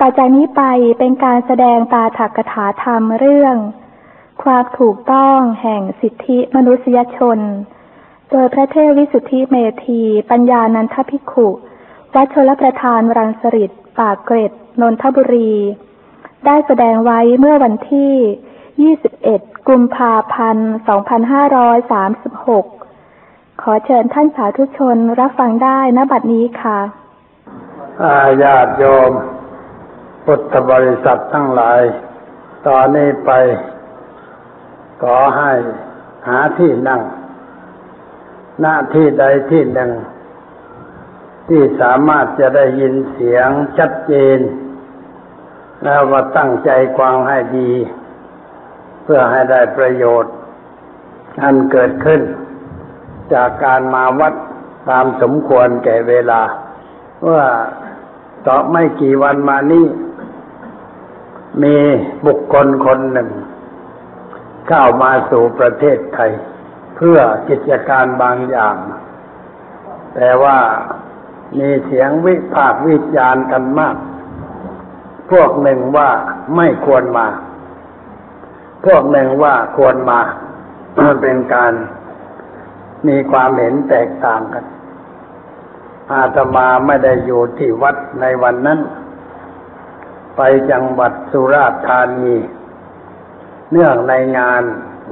ต่อจากนี้ไปเป็นการแสดงตาถักถาธรรมเรื่อง ความถูกต้องแห่งสิทธิมนุษยชน โดยพระเทพวิสุทธิเมธี ปัญญานันทภิกขุวัชลประธานรังสริตปากเกร็ด นนทบุรี ได้แสดงไว้เมื่อวันที่ 21 กุมภาพันธ์ 2536 ขอเชิญท่านสาธุชนรับฟังได้ณบัดนี้ค่ะอาญาติโยม พุทธบริษัททั้งหลาย ตอนนี้ไป ขอให้หาที่นั่ง หน้าที่ใดที่หนึ่ง ที่สามารถจะได้ยินเสียงชัดเจน แล้วก็ตั้งใจฟังให้ดี เพื่อให้ได้ประโยชน์ อันเกิดขึ้น จากการมาวัดตามสมควรแก่เวลา ว่าต่อไม่กี่วันมานี้ มีบุคคลคนหนึ่ง เข้ามาสู่ประเทศไทย เพื่อกิจการบางอย่าง แต่ว่ามีเสียงวิพากษ์วิจารณ์กันมาก พวกหนึ่งว่าไม่ควรมา พวกหนึ่งว่าควรมามันเป็นการมีความเห็นแตกต่างกัน อาตมาไม่ได้อยู่ที่วัดในวันนั้น ไปจังหวัดสุราษฎร์ธานี เนื่องในงาน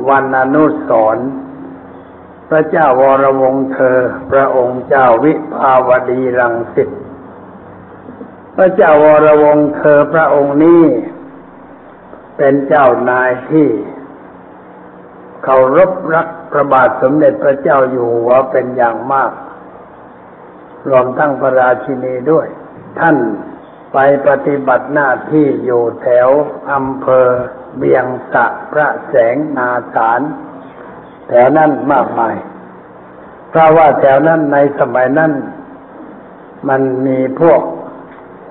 วันอนุสรพระเจ้าวรวงศ์เธอ พระองค์เจ้าวิภาวดีรังสิตพระเจ้าวรวงศ์เธอพระองค์นี้เป็นเจ้านายที่เคารพรักพระบาทสมเด็จพระเจ้าอยู่หัวเป็นอย่างมาก รวมทั้งพระราชินีด้วย ท่าน ไปปฏิบัติหน้าที่อยู่แถวอำเภอเบียงสะพระแสงนาสารแถวนั้นมากมาย เพราะว่าแถวนั้นในสมัยนั้น มันมีพวก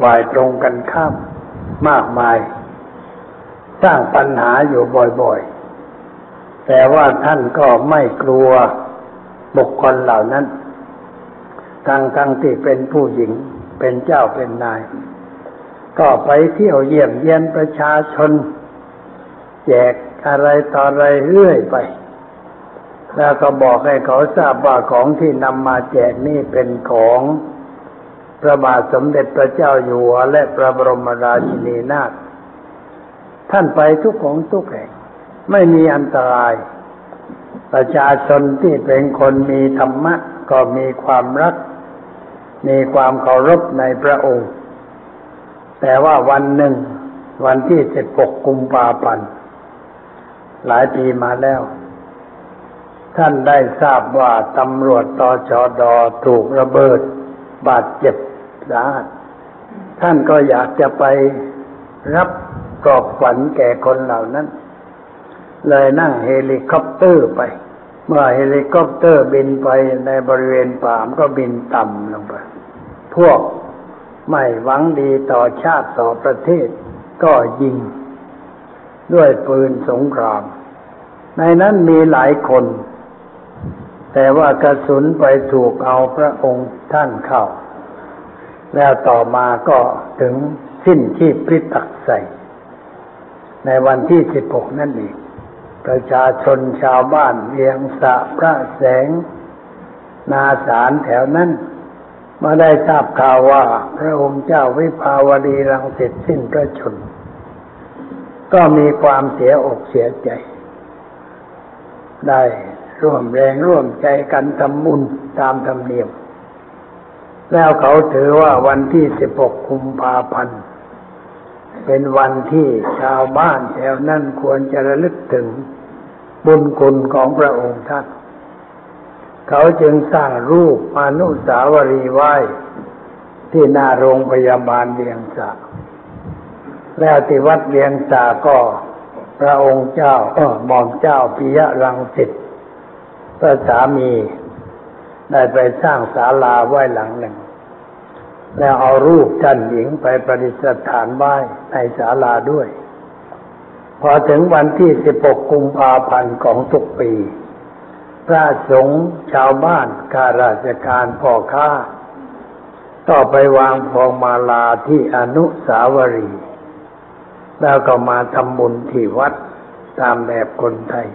ฝ่ายตรงกันข้ามมากมาย สร้างปัญหาอยู่บ่อยๆ แต่ว่าท่านก็ไม่กลัวบุคคลเหล่านั้นทั้งทั้งที่เป็นผู้หญิงเป็นเจ้าเป็นนาย ก็ไปเที่ยวเยี่ยมเยียนประชาชน แจกอะไรต่ออะไรเรื่อยไป แล้วก็บอกให้เขาทราบว่าของที่นำมาแจกนี่เป็นของพระบาทสมเด็จพระเจ้าอยู่หัวและพระบรมราชินีนาถท่านไปทุกของทุกแห่งไม่มีอันตราย ประชาชนที่เป็นคนมีธรรมะ ก็มีความรัก มีความเคารพในพระองค์ แต่ว่าวันหนึ่ง วันที่สิบหกกุมภาพันธ์หลายปีมาแล้ว ท่านได้ทราบว่าตำรวจตชดถูกระเบิด บาดเจ็บสาหัสท่านก็อยากจะไปปลอบขวัญแก่คนเหล่านั้น เลยนั่งเฮลิคอปเตอร์ไป เมื่อเฮลิคอปเตอร์บินไปในบริเวณป่าก็บินต่ำลงไป พวก ไม่หวังดีต่อชาติต่อประเทศ ก็ยิง ด้วยปืนสงคราม ในนั้นมีหลายคน แต่ว่ากระสุนไปถูกเอาพระองค์ท่านเข้า แล้วต่อมาก็ถึงสิ้นชีพพิตักใส่ในวันที่สิบหกนั่นเองประชาชนชาวบ้านเวียงสะพระแสง นาสารแถวนั้น มาได้ทราบข่าวว่าพระองค์เจ้าวิภาวดีรังเสิตสิ้นพระชน ก็มีความเสียอกเสียใจ ได้ร่วมแรงร่วมใจกันทำบุญตามธรรมเนียม แล้วเขาถือว่าวันที่สิบหกกุมภาพันธ์ เป็นวันที่ชาวบ้านแถวนั้นควรจะระลึกถึงบุญคุณของพระองค์ท่าน เขาจึงสร้างรูปอนุสาวรีย์ไว้ ที่หน้าโรงพยาบาลเวียงสาแล้วที่วัดเวียงสาก็พระองค์เจ้าเออหม่อมเจ้าปิยะรังสิตพระสามี ได้ไปสร้างศาลาไว้หลังหนึ่ง แล้วเอารูปท่านหญิงไปประดิษฐานไว้ในศาลาด้วย พอถึงวันที่สิบหกกุมภาพันธ์ของทุกปี พระสงฆ์ชาวบ้านข้าราชการพ่อค้าก็ไปวางพวงมาลาที่อนุสาวรีย์แล้วก็มาทำบุญที่วัดตามแบบคนไทย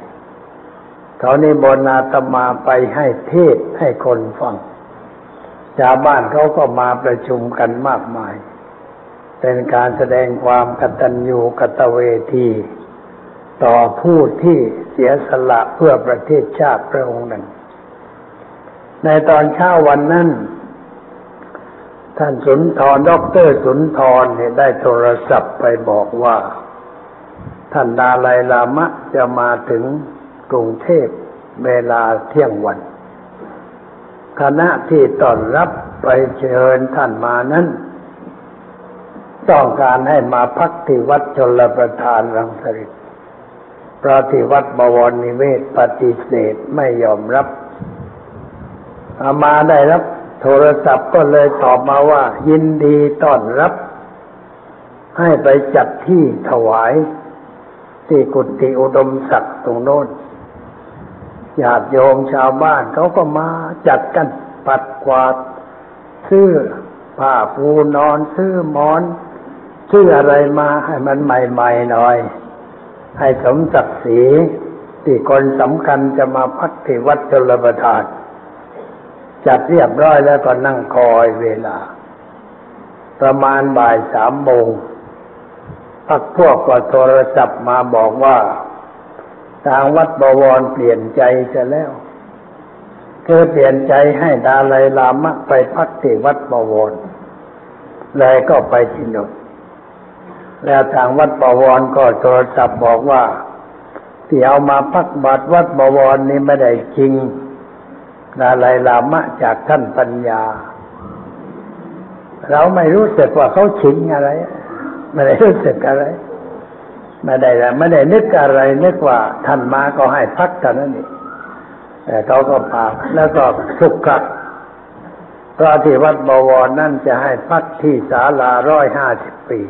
เขานิบนอาตมาไปให้เทศให้คนฟัง ชาวบ้านเขาก็มาประชุมกันมากมาย เป็นการแสดงความกตัญญูกตเวที ต่อผู้ที่เสียสละเพื่อประเทศชาติพระองค์หนึ่งในตอนเช้าวันนั้น ท่านสุนทรด็อกเตอร์สุนทรเนี่ยได้โทรศัพท์ไปบอกว่า ท่านดาลัยลามะจะมาถึงกรุงเทพเวลาเที่ยงวันคณะที่ต้อนรับไปเชิญท่านมานั้นต้องการให้มาพักที่วัดชลประทานรังสฤษดิ์ เพราะที่วัดบวรนิเวศปฏิเสธไม่ยอมรับ อามาได้รับ โทรศัพท์ก็เลยตอบมาว่า ยินดีต้อนรับ ให้ไปจัดที่ถวาย ที่กุฏิอุดมศักดิ์ตรงโน้นญาติโยมชาวบ้านเขาก็มาจัดกันปัดกวาดซื้อผ้าปูนอนซื้อหมอน ซื้ออะไรมาให้มันใหม่ๆหน่อย ให้สมศักดิ์ศรีที่คนสำคัญจะมาพักที่วัดชลประทาน จัดเรียบร้อยแล้วก็นั่งคอยเวลา ประมาณบ่ายสามโมงพักพวกก็โทรศัพท์มาบอกว่า ทางวัดบวรเปลี่ยนใจจะแล้วคือเปลี่ยนใจให้ดาลัยลามะไปพักที่วัดบวรเลยก็ไปที่นู่น แล้วทางวัดบวรก็โทรศัพท์บอกว่าที่เอามาพักบัตรวัดบวรนี่ไม่ได้จริงดาลัยลามะจากท่านปัญญา เราไม่รู้สึกว่าเขาชิงอะไร ไม่ได้รู้สึกอะไร ไม่ได้ไม่ได้นึกอะไร นึกว่าท่านมาก็ให้พักกันนั่นเองแต่เขาก็พาแล้วก็สุกขัดเพราะที่วัดบวรนั่นจะให้พักที่ศาลาร้อยห้าสิบปี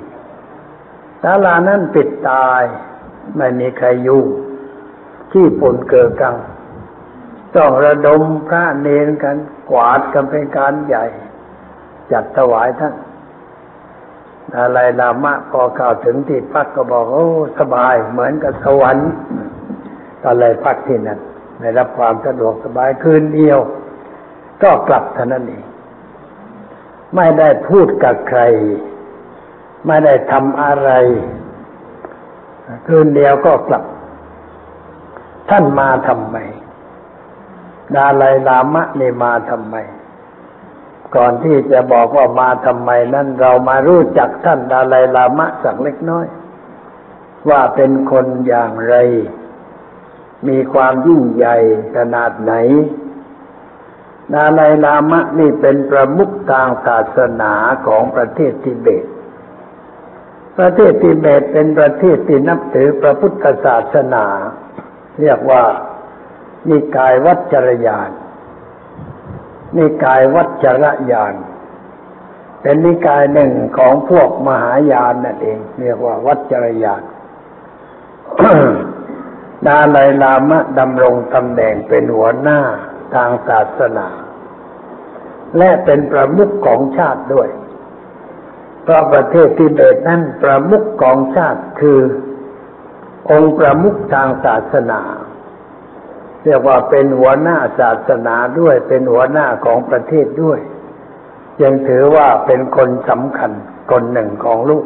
าลานั้นปิดตาย ไม่มีใครอยู่ที่ปุ่นเกิดกัง ต้องระดมพระเนรกันกวาดกันเป็นการใหญ่ จัดถวายท่านอะไรลามะพอเข้าถึงที่พักก็บอกโอ้สบายเหมือนกับสวรรค์ก็เลยพักที่นั่นได้รับความสะดวกสบายคืนเดียว ก็กลับเท่านั้นเองไม่ได้พูดกับใคร ไม่ได้ทำอะไร คืนเดียวก็กลับ ท่านมาทำไมดาลัยลามะนี่มาทำไม ก่อนที่จะบอกว่ามาทำไมนั้นเรามารู้จักท่านดาลัยลามะสักเล็กน้อย ว่าเป็นคนอย่างไร มีความยิ่งใหญ่ขนาดไหนดาไลลามะนี่เป็นประมุขทางศาสนาของประเทศทิเบต ประเทศทิเบตเป็นประเทศที่นับถือพระพุทธศาสนา เรียกว่านิกายวัจรยานนิกายวัจรยาน เป็นนิกายหนึ่งของพวกมหายานนั่นเอง เรียกว่าวัจรยานดาไลลามะดำรงตำแหน่งเป็นหัวหน้าทางศาสนา และเป็นประมุขของชาติด้วย เพราะประเทศทิเบตนั้นประมุขของชาติคือ องค์ประมุขทางศาสนา เรียกว่าเป็นหัวหน้าศาสนาด้วยเป็นหัวหน้าของประเทศด้วย ยังถือว่าเป็นคนสำคัญคนหนึ่งของลูก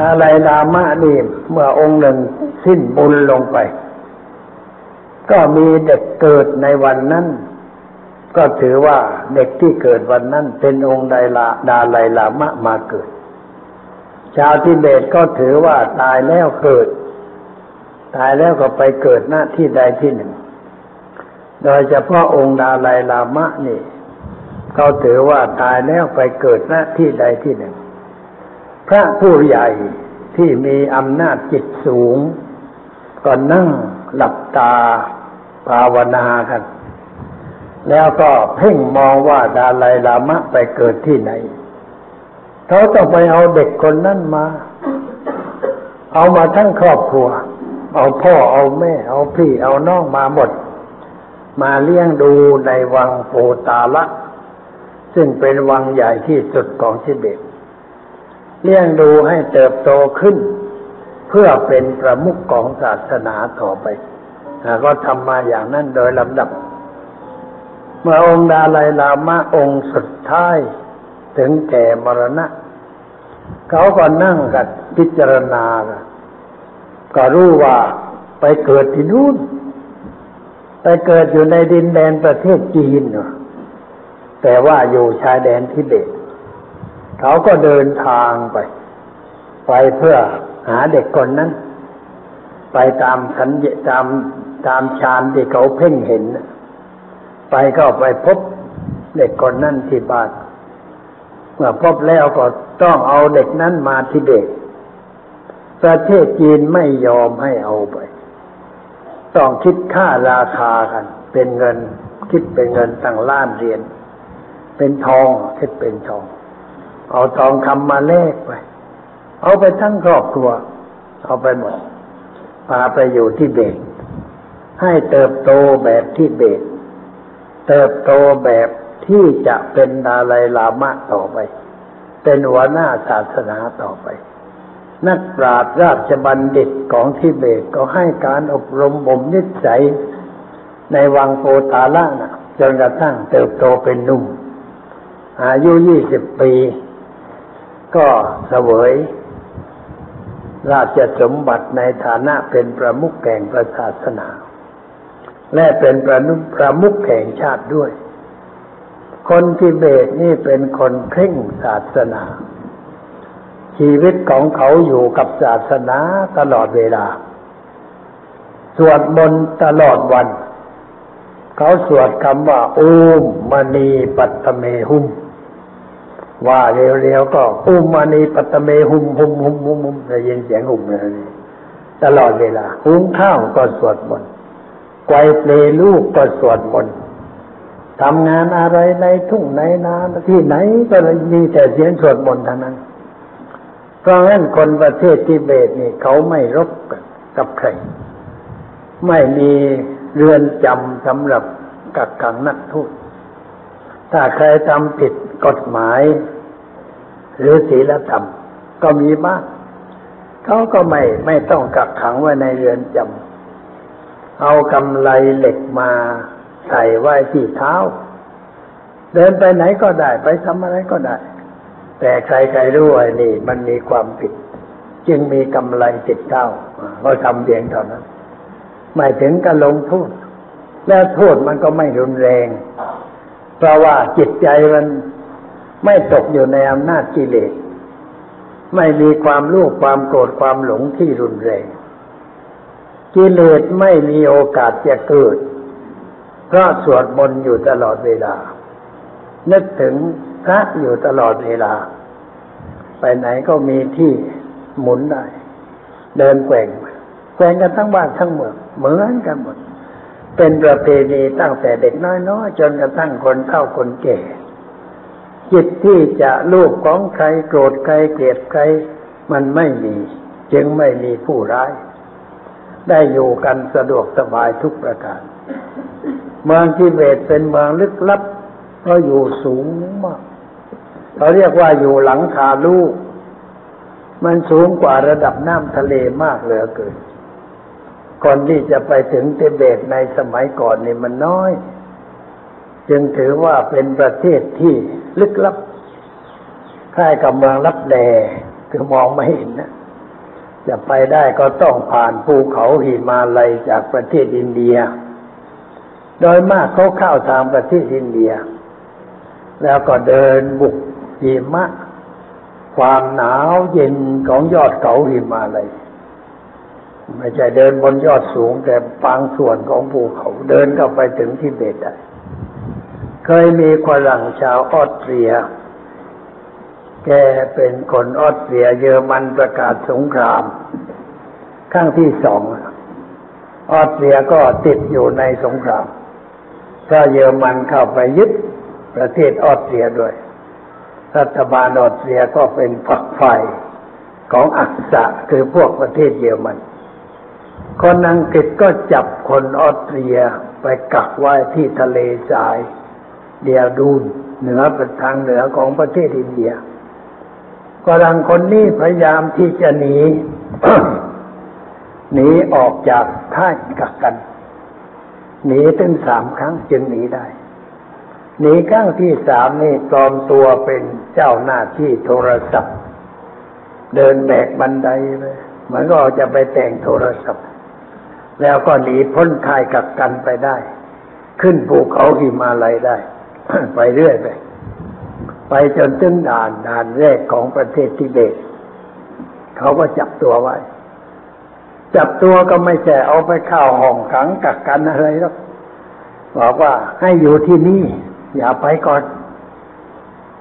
อะไรดามะนี่เมื่อองค์หนึ่งสิ้นบุญลงไป ก็มีเด็กเกิดในวันนั้น ก็ถือว่าเด็กที่เกิดวันนั้นเป็นองค์ไดลาดาไลลามะมาเกิด ชาวทิเบตก็ถือว่าตายแล้วเกิด ตายแล้วก็ไปเกิดหน้าที่ใดที่หนึ่ง โดยเฉพาะองค์ดาไลลามะนี่เขาถือว่าตายแล้วไปเกิดหน้าที่ใดที่หนึ่ง พระผู้ใหญ่ที่มีอำนาจจิตสูง ก็นั่งหลับตาภาวนากัน แล้วก็เพ่งมองว่าดาไลลามะไปเกิดที่ไหน เขาต้องไปเอาเด็กคนนั้นมา เอามาทั้งครอบครัว เอาพ่อเอาแม่ เอาพี่เอาน้องมาหมด มาเลี้ยงดูในวังโพตาละ ซึ่งเป็นวังใหญ่ที่สุดของทิเบตเลี้ยงดูให้เติบโตขึ้น เพื่อเป็นประมุขของศาสนาต่อไปก็ทำมาอย่างนั้นโดยลำดับ เมื่อองค์ดาลัยลามะองค์สุดท้ายถึงแก่มรณะ เขาก็นั่งกันพิจารณา ก็รู้ว่าไปเกิดที่นู่น ไปเกิดอยู่ในดินแดนประเทศจีนแต่ว่าอยู่ชายแดนทิเบตเขาก็เดินทางไป ไปเพื่อหาเด็กคนนั้น ไปตามสัญญตามตามฌานที่เขาเพ่งเห็น ไปก็ไปพบเด็กคนนั้นที่บ้านเมื่อพบแล้วก็ต้องเอาเด็กนั้นมาทิเบตประเทศจีนไม่ยอมให้เอาไป ต้องคิดค่าราคากัน เป็นเงินคิดเป็นเงินตั้งล้านเหรียญเป็นทองคิดเป็นทอง เอาทองคำมาแลกไป เอาไปทั้งครอบครัว เอาไปหมดพาไปอยู่ที่เบตให้เติบโตแบบที่เบต เติบโตแบบที่จะเป็นดาลัยลามะต่อไป เป็นหัวหน้าศาสนาต่อไป นักปราชญ์ราชบัณฑิตของทิเบตก็ให้การอบรมบ่มนิสัยในวังโปตาล่านะจนกระทั่งเติบโตเป็นหนุ่ม อายุยี่สิบปี ก็เสวย ราชสมบัติในฐานะเป็นประมุขแก่งประศาสนา และเป็นประนุประมุขแห่งชาติด้วย คนทิเบตนี่เป็นคนเคร่งศาสนา ชีวิตของเขาอยู่กับศาสนาตลอดเวลา สวดมนต์ตลอดวัน เขาสวดคำว่าอุมมณีปัตเมหุม ว่าเร็วๆก็อุมมณีปัตเมหุมหุมหุมหุมหุมได้ยินเสียงหุมเลยตลอดเวลาหุงข้าวก็สวดมนต์ ไกวเปลลูกก็สวดมนต์ทำงานอะไรในทุ่งในนาที่ไหนก็มีแต่เสียงสวดมนต์ทั้งนั้น เพราะงั้นคนประเทศทิเบตนี่เขาไม่รบกับใคร ไม่มีเรือนจำสำหรับกักขังนักโทษถ้าใครทำผิดกฎหมาย หรือศีลธรรม ก็มีบ้างเขาก็ไม่ไม่ต้องกักขังไว้ในเรือนจำ เอากำไลเหล็กมาใส่ไว้ที่เท้า เดินไปไหนก็ได้ไปทำอะไรก็ได้ แต่ใครๆรู้ว่านี่ มันมีความผิด จึงมีกำไลติดเท้าก็ทำเพียงเท่านั้นไม่ถึงกับลงโทษและโทษมันก็ไม่รุนแรง เพราะว่าจิตใจมันไม่ตกอยู่ในอำนาจกิเลส ไม่มีความรู้ความโกรธความหลงที่รุนแรง กิเลสไม่มีโอกาสจะเกิด เพราะสวดมนต์อยู่ตลอดเวลา นึกถึงพระอยู่ตลอดเวลา ไปไหนก็มีที่หมุนได้ เดินแกว่งแกว่งกันทั้งบ้านทั้งเมืองเหมือนกันหมด เป็นประเพณีตั้งแต่เด็กน้อยๆจนกระทั่งคนเฒ่าคนแก่จิตที่จะลูกของใครโกรธใครเกลียดใคร มันไม่มี จึงไม่มีผู้ร้าย ได้อยู่กันสะดวกสบายทุกประการ เมืองทิเบตเป็นเมืองลึกลับเพราะอยู่สูงมากเขาเรียกว่าอยู่หลังคาลูก มันสูงกว่าระดับน้ำทะเลมากเหลือเกินก่อนที่จะไปถึงทิเบตในสมัยก่อนนี่มันน้อย จึงถือว่าเป็นประเทศที่ลึกลับคล้ายกับเมืองลับแลคือมองไม่เห็นนะ จะไปได้ก็ต้องผ่านภูเขาหิมาลัยจากประเทศอินเดีย โดยมากเขาเข้าทางประเทศอินเดีย แล้วก็เดินบุกหิมะ ความหนาวเย็นของยอดเขาหิมาลัยไม่ใช่เดินบนยอดสูง แต่บางส่วนของภูเขาเดินเข้าไปถึงที่เบตได้ เคยมีฝรั่งชาวออสเตรีย แกเป็นคนออสเตรียเยอรมันประกาศสงคราม ครั้งที่สองออสเตรียก็ติดอยู่ในสงครามเพราะเยอรมันเข้าไปยึดประเทศออสเตรียด้วย รัฐบาลออสเตรียก็เป็นฝักไฟของอักษะคือพวกประเทศเยอรมัน คนอังกฤษก็จับคนออสเตรียไปกักไว้ที่ทะเลทราย เดียดูนเหนือป็นทางเหนือของประเทศอินเดีย กรังคนนี้พยายามที่จะหนีหนีออกจากท่ากักกัน หนีถึงสามครั้งจึงหนีได้ หนีครั้งที่สามนี่ปลอมตัวเป็นเจ้าหน้าที่โทรศัพท์ เดินแบกบันไดเลยเหมือนก็จะไปแต่งโทรศัพท์ แล้วก็หนีพ้นค่ายกักกันไปได้ ขึ้นภูเขาหิมาลัยได้ ไปเรื่อยไป ไปจนถึงด่านด่านแรกของประเทศทิเบต เขาก็จับตัวไว้ จับตัวก็ไม่ใช่เอาไปเข้าห้องขังกักกันอะไรหรอกบอกว่าให้อยู่ที่นี่ อย่าไปก่อน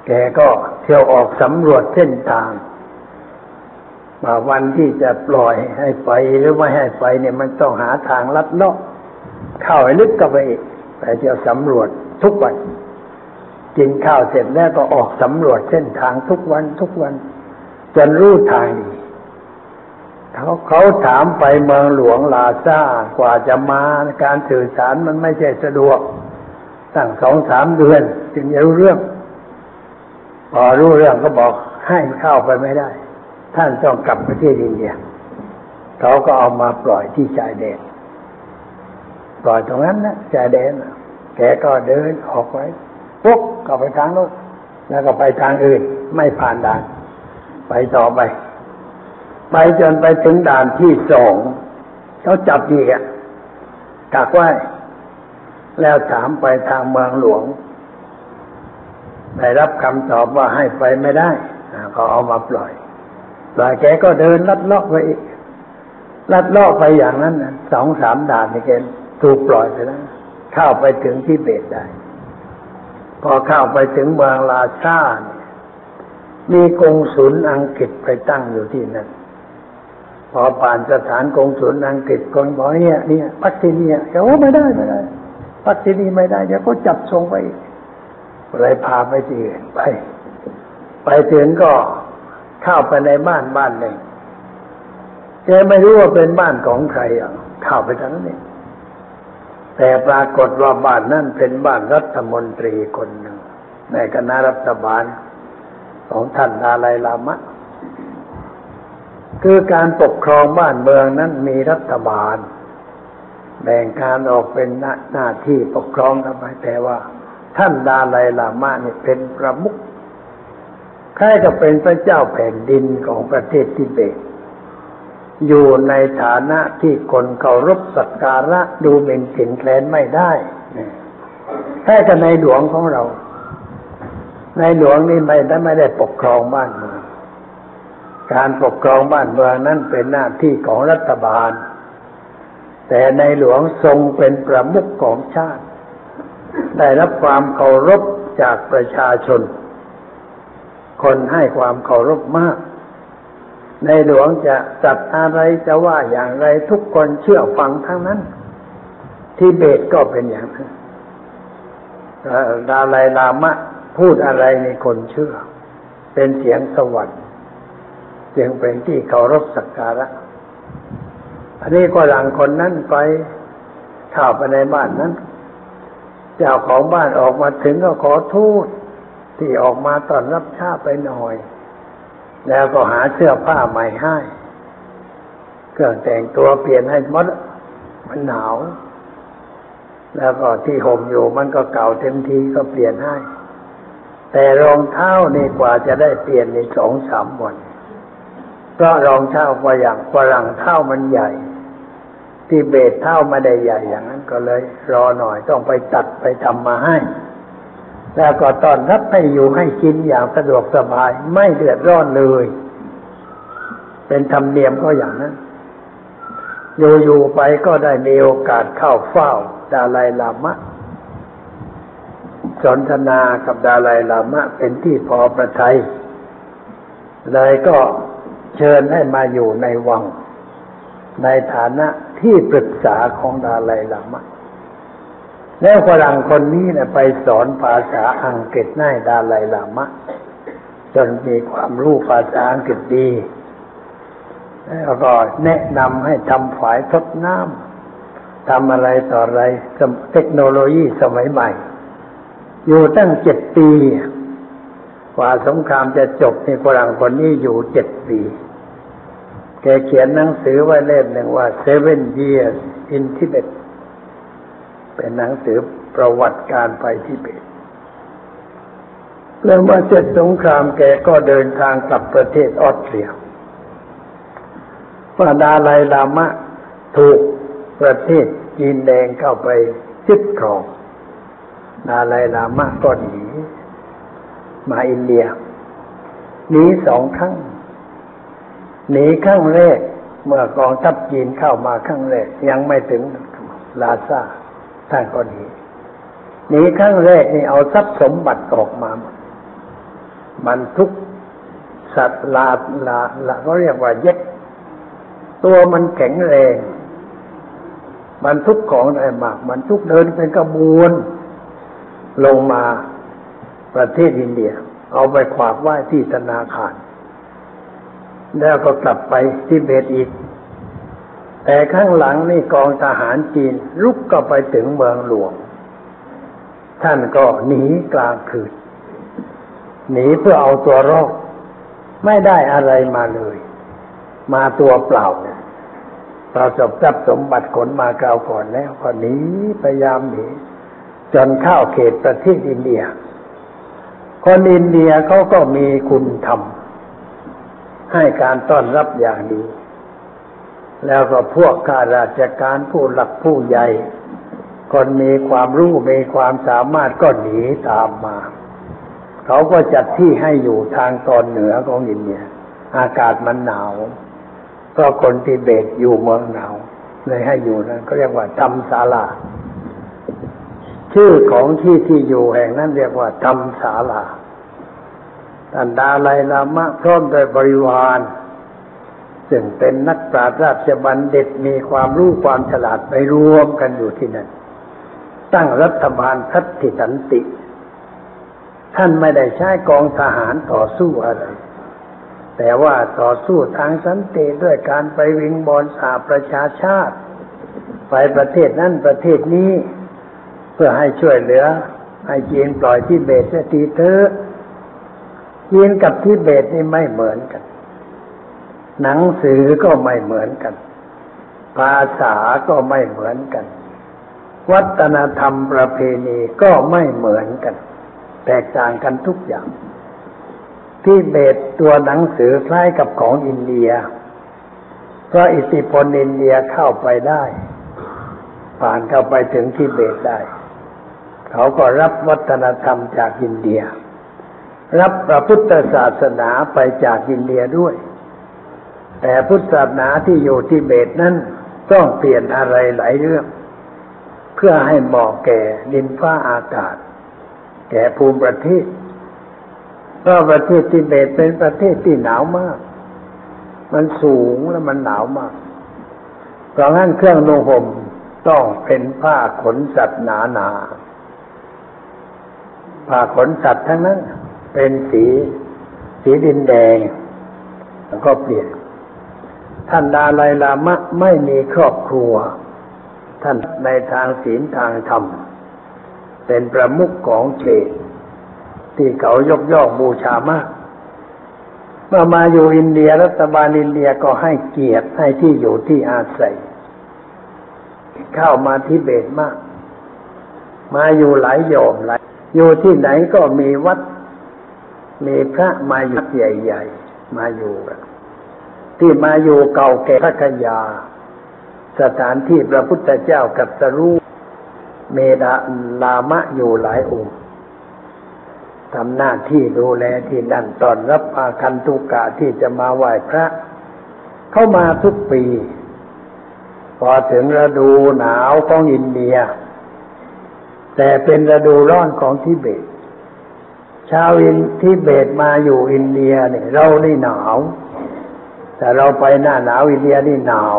แกก็เที่ยวออกสำรวจเส้นทางมาวันที่จะปล่อยให้ไปหรือไม่ให้ไปเนี่ยมันต้องหาทางลัดเลาะเข้าให้ลึกก็ไปไปเที่ยวสำรวจทุกวัน กินข้าวเสร็จแล้วก็ออกสำรวจเส้นทางทุกวันทุกวัน จนรู้ทางดีเขาเขาถามไปเมืองหลวงลาซากว่าจะมาการสื่อสารมันไม่ใช่สะดวก ตั้งสองสามเดือนจึงจะรู้เรื่อง พอรู้เรื่องก็บอกให้เข้าไปไม่ได้ ท่านต้องกลับประเทศอินเดียเขาก็เอามาปล่อยที่ชายแดนปล่อยตรงนั้นนะชายแดนแกก็เดินออกไว้ ปุ๊บก็ไปทางโน้นแล้วก็ไปทางอื่น ไม่ผ่านด่าน ไปต่อไป ไปจนไปถึงด่านที่สองเขาจับอีกอะกักไว้แล้วถามไปทางเมืองหลวง ได้รับคำตอบว่าให้ไปไม่ได้เขาเอามาปล่อยปล่อยแกก็เดินลัดเลาะไปอีกลัดเลาะไปอย่างนั้นสองสามด่านนี่แกถูกปล่อยไปแล้วเข้าไปถึงที่เบตได้ พอเข้าไปถึงเมืองลาซาเนี่ยมีกงสุลอังกฤษไปตั้งอยู่ที่นั่น พอผ่านสถานกงสุลอังกฤษคนบอกเนี่ยเนี่ยพักที่นี่เขาว่าไม่ได้ไม่ได้พักที่นี่ไม่ได้เดี๋ยวก็จับส่งไปเลยพาไปที่อื่นไป ไปถึงก็เข้าไปในบ้านบ้านหนึ่งแกไม่รู้ว่าเป็นบ้านของใครอะเข้าไปทั้งนั้นเอง แต่ปรากฏว่าบ้านนั่นเป็นบ้านรัฐมนตรีคนหนึ่ง ในคณะรัฐบาลของท่านดาไลลามะ คือการปกครองบ้านเมืองนั้นมีรัฐบาล แบ่งการออกเป็นหน้านาที่ปกครองกันไปแต่ว่า ท่านดาไลลามะนี่เป็นประมุขคล้ายกับเป็นพระเจ้าแผ่นดินของประเทศทิเบต อยู่ในฐานะที่คนเคารพสักการะดูหมิ่นถิ่นแคลนไม่ได้แค่กับในหลวงของเรา ในหลวงนี่ไม่ได้ไม่ได้ปกครองบ้านเมือง การปกครองบ้านเมืองนั้นเป็นหน้าที่ของรัฐบาล แต่ในหลวงทรงเป็นประมุขของชาติ ได้รับความเคารพจากประชาชน คนให้ความเคารพมาก ในหลวงจะจัดอะไรจะว่าอย่างไรทุกคนเชื่อฟังทั้งนั้นที่เบตก็เป็นอย่างนั้นดาไลลามะ พูดอะไรในคนเชื่อ เป็นเสียงสวรรค์จึงเป็นที่เคารพสักการะ อันนี้ก็หลังคนนั้นไปเข้าไปในบ้านนั้น เจ้าของบ้านออกมาถึงก็ขอโทษที่ออกมาตอนรับชาไปหน่อย แล้วก็หาเสื้อผ้าใหม่ให้ เครื่องแต่งตัวเปลี่ยนให้หมด มันหนาว แล้วก็ที่ห่มอยู่มันก็เก่าเต็มทีก็เปลี่ยนให้ แต่รองเท้านี่กว่าจะได้เปลี่ยนในสองสามวันเพราะรองเท้าฝรั่งฝรั่งเท้ามันใหญ่ที่เบสเท้าไม่ได้ใหญ่อย่างนั้นก็เลย รอหน่อยต้องไปตัดไปทำมาให้ แล้วก็ตอนรับให้อยู่ให้กินอย่างสะดวกสบาย ไม่เดือดร้อนเลย เป็นธรรมเนียมก็อย่างนั้นอยู่ๆไปก็ได้มีโอกาสเข้าเฝ้า ดาไลลามะ สนทนากับดาไลลามะ เป็นที่พอประทัยเลยก็เชิญให้มาอยู่ในวัง ในฐานะที่ปรึกษาของดาไลลามะ แล้วฝรั่งคนนี้นี่ยไปสอนภาษาอังกฤษให้ดาไลลามะ จนมีความรู้ภาษาอังกฤษดีแล้วก็แนะนำให้ทำฝายทดน้ำทำอะไรต่ออะไรเทคโนโลยีสมัยใหม่ อยู่ตั้งเจ็ดปี กว่าสงครามจะจบในฝรั่งคนนี้อยู่เจ็ดปี แกเขียนหนังสือไว้เล่มหนึ่งว่า Seven Years in Tibet เป็นหนังสือประวัติการไปทิเบตแล้วเมื่อเสร็จสงครามแกก็เดินทางกลับประเทศออสเตรียว่าดาไลลามะถูกประเทศจีนแดงเข้าไปยึดครองดาไลลามะก็หนีมาอินเดียหนีสองครั้งหนีครั้งแรก เมื่อกองทัพจีนเข้ามาครั้งแรก ยังไม่ถึงลาซา ท่านก็หนีหนีครั้งแรกนี่เอาทรัพย์สมบัติออกมา มันทุกสัตว์ลาลาลาเขาเรียกว่าเย็ดตัวมันแข็งแรง มันทุกของอะไรมาก มันทุกเดินเป็นกระบวน ลงมาประเทศอินเดีย เอาไปขวากไหว้ที่ธนาคาร แล้วก็กลับไปที่เบตอีก แต่ข้างหลังนี่กองทหารจีนลุกก็ไปถึงเมืองหลวง ท่านก็หนีกลางคืนหนีเพื่อเอาตัวรอดไม่ได้อะไรมาเลย มาตัวเปล่าเนี่ยประสบทรัพย์สมบัติขนมาคราก่อนแล้วก็หนีพยายามหนีจนเข้าเขตประเทศอินเดีย คนอินเดียเขาก็มีคุณธรรมให้การต้อนรับอย่างดี แล้วก็พวกข้าราชการผู้หลักผู้ใหญ่ คนมีความรู้มีความสามารถก็หนีตามมา เขาก็จัดที่ให้อยู่ทางตอนเหนือของอินเดีย อากาศมันหนาว ก็คนทิเบตอยู่เมืองหนาวเลยให้อยู่นั้นก็เรียกว่าธรรมศาลา ชื่อของที่ที่อยู่แห่งนั้นเรียกว่าธรรมศาลาตันดาไลลามะพร้อมด้วยบริวาร ซึ่งเป็นนักปราชญ์ราชบัณฑิตมีความรู้ความฉลาดไปรวมกันอยู่ที่นั่นตั้งรัฐบาลทัตติสันติ ท่านไม่ได้ใช้กองทหารต่อสู้อะไร แต่ว่าต่อสู้ทางสันติด้วยการไปวิงบอลสาประชาชาติ ไปประเทศนั้นประเทศนี้ เพื่อให้ช่วยเหลือ ให้จีนปล่อยที่เบตเสียทีเถอะจีนกับที่เบตนี่ไม่เหมือนกัน หนังสือก็ไม่เหมือนกัน ภาษาก็ไม่เหมือนกัน วัฒนธรรมประเพณีก็ไม่เหมือนกัน แตกต่างกันทุกอย่าง ที่เบตตัวหนังสือคล้ายกับของอินเดีย เพราะอิทธิพลอินเดียเข้าไปได้ ผ่านเข้าไปถึงที่เบตได้ เขาก็รับวัฒนธรรมจากอินเดีย รับพระพุทธศาสนาไปจากอินเดียด้วย แต่พุทธศาสนาที่อยู่ที่เบตนั้นต้องเปลี่ยนอะไรหลายเรื่อง เพื่อให้เหมาะแก่ดินฟ้าอากาศ แก่ภูมิประเทศเพราะประเทศทิเบตเป็นประเทศที่หนาวมาก มันสูงและมันหนาวมากเพราะงั้นเครื่องนุ่งห่มต้องเป็นผ้าขนสัตว์หนาหนาผ้าขนสัตว์ทั้งนั้น เป็นสี สีดินแดง แล้วก็เปลี่ยน ท่านดาไลลามะไม่มีครอบครัว ท่านในทางศีลทางธรรม เป็นประมุขของเฉดที่เขายกย่องบูชามากเมื่อมาอยู่อินเดียรัฐบาลอินเดียก็ให้เกียรติให้ที่อยู่ที่อาศัย เข้ามาทิเบตมาก มาอยู่หลายโยมหลายอยู่ที่ไหนก็มีวัด มีพระมาอยู่ใหญ่ ๆ มาอยู่กัน ที่มาอยู่เก่าแก่พัทยา สถานที่พระพุทธเจ้ากับสรูเมดาลามะอยู่หลายองค์ทำหน้าที่ดูแลที่นั่นตอนรับอาคันตุกะที่จะมาไหว้พระ เข้ามาทุกปี พอถึงฤดูหนาวของอินเดีย แต่เป็นฤดูร้อนของทิเบต ชาวอินทิเบตมาอยู่อินเดียเนี่ยเรานี่หนาว แต่เราไปหน้าหนาวอินเดียนี่หนาว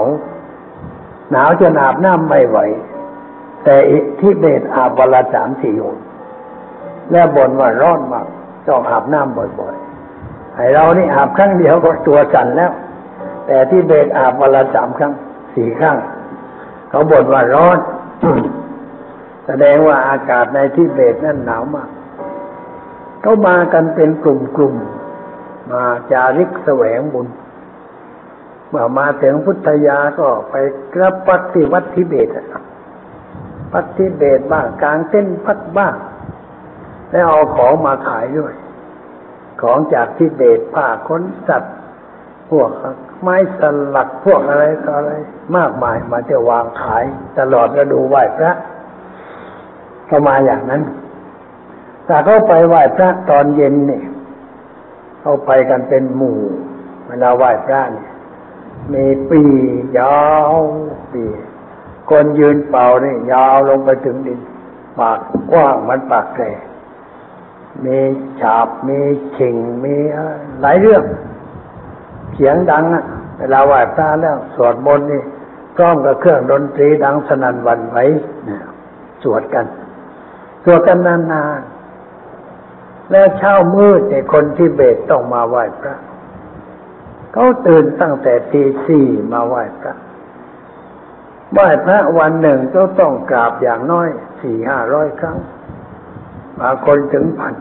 หนาวจนอาบน้ำไม่ไหว แต่ทิเบตอาบวันละสามสี่หนแล้วบ่นว่าร้อนมากต้องอาบน้ำบ่อยๆไอเรานี่อาบครั้งเดียวก็ตัวสั่นแล้ว แต่ที่เบตอาบวันละสามครั้งสี่ครั้ง เขาบ่นว่าร้อนแสดงว่าอากาศในทิเบตนั่นหนาวมากเขามากันเป็นกลุ่มๆ มาจาริกแสวงบุญ เมื่อมาถึงพุทธยาก็ไปกระปักที่วัดทิเบตพักทิเบตบ้างกลางเต้นพักบ้างแล้วเอาของมาขายด้วย ของจากทิเบตผ้าขนสัตว์ พวกไม้สลักพวกอะไรต่ออะไร มากมายมาจะวางขายตลอดฤดูไหว้พระก็มาอย่างนั้นแต่เขาไปไหว้พระตอนเย็นเนี่ยเขาไปกันเป็นหมู่ เวลาไหว้พระเนี่ย มีปียาวปีคนยืนเป่านี่ยาวลงไปถึงดิน ปากกว้างมันปากแกรมีฉาบมีชิงมีหลายเรื่อง เสียงดังอะเวลาไหว้พระแล้ว สวดมนต์นี่พร้อมกับเครื่องดนตรีดังสนั่นวันไหวสวดกัน สวดกันนานๆแล้วเช้ามืดเนี่ยคนที่เบตต้องมาไหว้พระ เขาตื่นตั้งแต่ตีสี่มาไหว้พระไหว้พระวันหนึ่งก็ต้องกราบอย่างน้อยสี่ห้าร้อยครั้งบางคนถึงพัน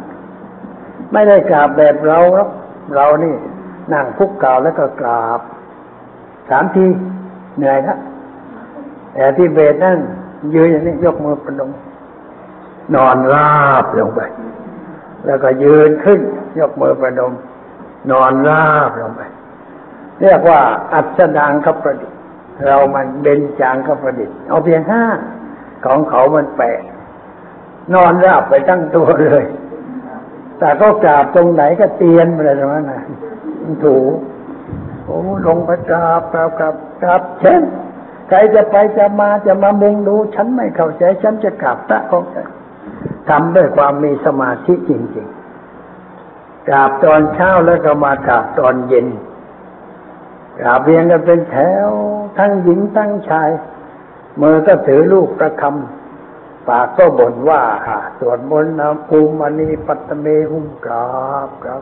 ไม่ได้กราบแบบเราหรอกเรานี่นั่งคุกเก่าแล้วก็กราบสามทีเหนื่อยนะแต่ที่เบสนั่นยืนอย่างนี้ยกมือประนมนอนราบลงไป แล้วก็ยืนขึ้น ยกมือประนมนอนราบลงไป เรียกว่าอัศดางกับประดิษฐ์ เรามันเบนจางกับประดิษฐ์ เอาเพียงห้าของเขามันแปดนอนราบไปตั้งตัวเลย แต่ก็กราบตรงไหนก็เตียนไปเลยตรงนั้นถูโอ้ลงไปกราบกราบกราบกราบเช่นใครจะไปจะมาจะมามุงดู ฉันไม่เข้าใจ ฉันจะกราบพระของฉันทำด้วยความมีสมาธิจริง ๆ กราบตอนเช้าแล้วก็มากราบตอนเย็น กราบเรียงกันเป็นแถว ทั้งหญิงทั้งชาย มือก็ถือลูกประคำปากก็บ่นว่าสวดมนต์นะภูมิมณีปัตเมหุมกราบครับ